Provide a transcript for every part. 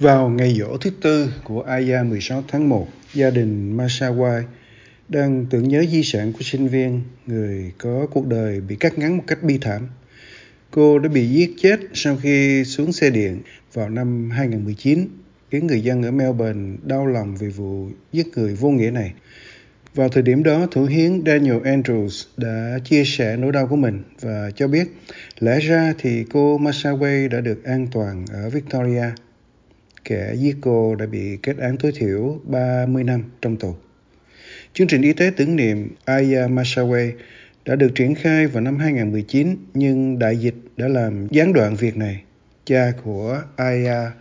Vào ngày dỗ thứ tư của Aya 16 tháng 1, gia đình Masawai đang tưởng nhớ di sản của sinh viên, người có cuộc đời bị cắt ngắn một cách bi thảm. Cô đã bị giết chết sau khi xuống xe điện vào năm 2019, khiến người dân ở Melbourne đau lòng vì vụ giết người vô nghĩa này. Vào thời điểm đó, thủ hiến Daniel Andrews đã chia sẻ nỗi đau của mình và cho biết lẽ ra thì cô Masaway đã được an toàn ở Victoria. Kẻ giết cô đã bị kết án tối thiểu 30 năm trong tù. Chương trình y tế tưởng niệm Aya Masawe đã được triển khai vào năm 2019 nhưng đại dịch đã làm gián đoạn việc này. Cha của Aya,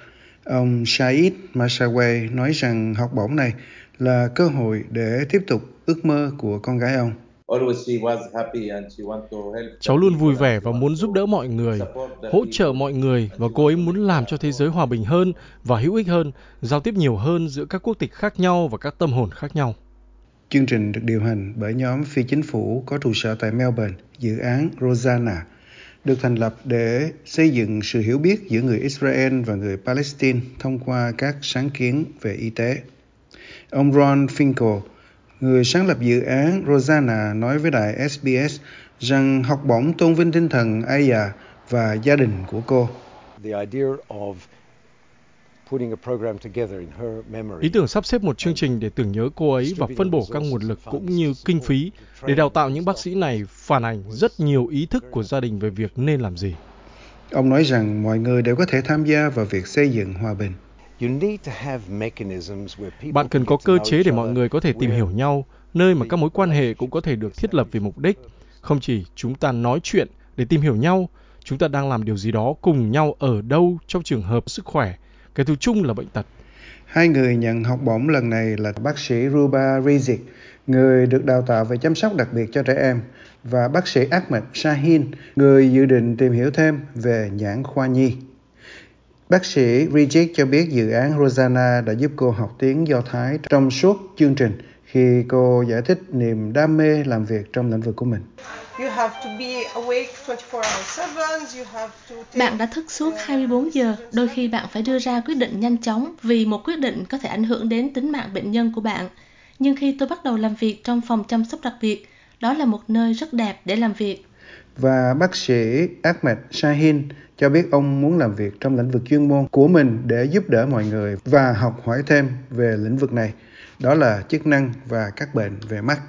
ông Said Masawe nói rằng học bổng này là cơ hội để tiếp tục ước mơ của con gái ông. Cháu luôn vui vẻ và muốn giúp đỡ mọi người, hỗ trợ mọi người và cô ấy muốn làm cho thế giới hòa bình hơn và hữu ích hơn, giao tiếp nhiều hơn giữa các quốc tịch khác nhau và các tâm hồn khác nhau. Chương trình được điều hành bởi nhóm phi chính phủ có trụ sở tại Melbourne, dự án Rosanna, được thành lập để xây dựng sự hiểu biết giữa người Israel và người Palestine thông qua các sáng kiến về y tế. Ông Ron Finkel, người sáng lập dự án Rosanna nói với đài SBS rằng học bổng tôn vinh tinh thần Aya và gia đình của cô. Ý tưởng sắp xếp một chương trình để tưởng nhớ cô ấy và phân bổ các nguồn lực cũng như kinh phí để đào tạo những bác sĩ này phản ảnh rất nhiều ý thức của gia đình về việc nên làm gì. Ông nói rằng mọi người đều có thể tham gia vào việc xây dựng hòa bình. Bạn cần có cơ chế để mọi người có thể tìm hiểu nhau, nơi mà các mối quan hệ cũng có thể được thiết lập vì mục đích. Không chỉ chúng ta nói chuyện để tìm hiểu nhau, chúng ta đang làm điều gì đó cùng nhau ở đâu trong trường hợp sức khỏe. Cái thù chung là bệnh tật. Hai người nhận học bổng lần này là bác sĩ Ruba Rizik, người được đào tạo về chăm sóc đặc biệt cho trẻ em, và bác sĩ Ahmed Shahin, người dự định tìm hiểu thêm về nhãn khoa nhi. Bác sĩ Rijic cho biết dự án Rosanna đã giúp cô học tiếng Do Thái trong suốt chương trình khi cô giải thích niềm đam mê làm việc trong lĩnh vực của mình. Bạn đã thức suốt 24 giờ, đôi khi bạn phải đưa ra quyết định nhanh chóng vì một quyết định có thể ảnh hưởng đến tính mạng bệnh nhân của bạn. Nhưng khi tôi bắt đầu làm việc trong phòng chăm sóc đặc biệt, đó là một nơi rất đẹp để làm việc. Và bác sĩ Ahmed Shahin cho biết ông muốn làm việc trong lĩnh vực chuyên môn của mình để giúp đỡ mọi người và học hỏi thêm về lĩnh vực này. Đó là chức năng và các bệnh về mắt.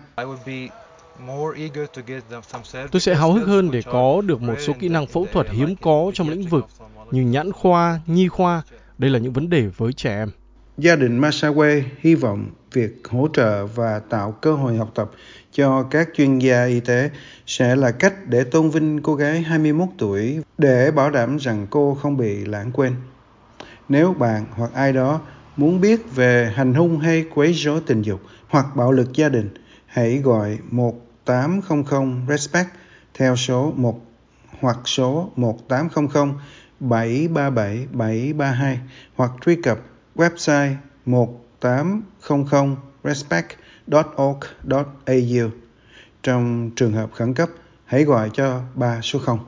Tôi sẽ háo hức hơn để có được một số kỹ năng phẫu thuật hiếm có trong lĩnh vực như nhãn khoa, nhi khoa. Đây là những vấn đề với trẻ em. Gia đình Masawe hy vọng việc hỗ trợ và tạo cơ hội học tập cho các chuyên gia y tế sẽ là cách để tôn vinh cô gái 21 tuổi để bảo đảm rằng cô không bị lãng quên. Nếu bạn hoặc ai đó muốn biết về hành hung hay quấy rối tình dục hoặc bạo lực gia đình, hãy gọi 1800 RESPECT theo số 1 hoặc số 1800 737 732 hoặc truy cập website 1 800 respect.org.au. Trong trường hợp khẩn cấp, hãy gọi cho 3 số 0.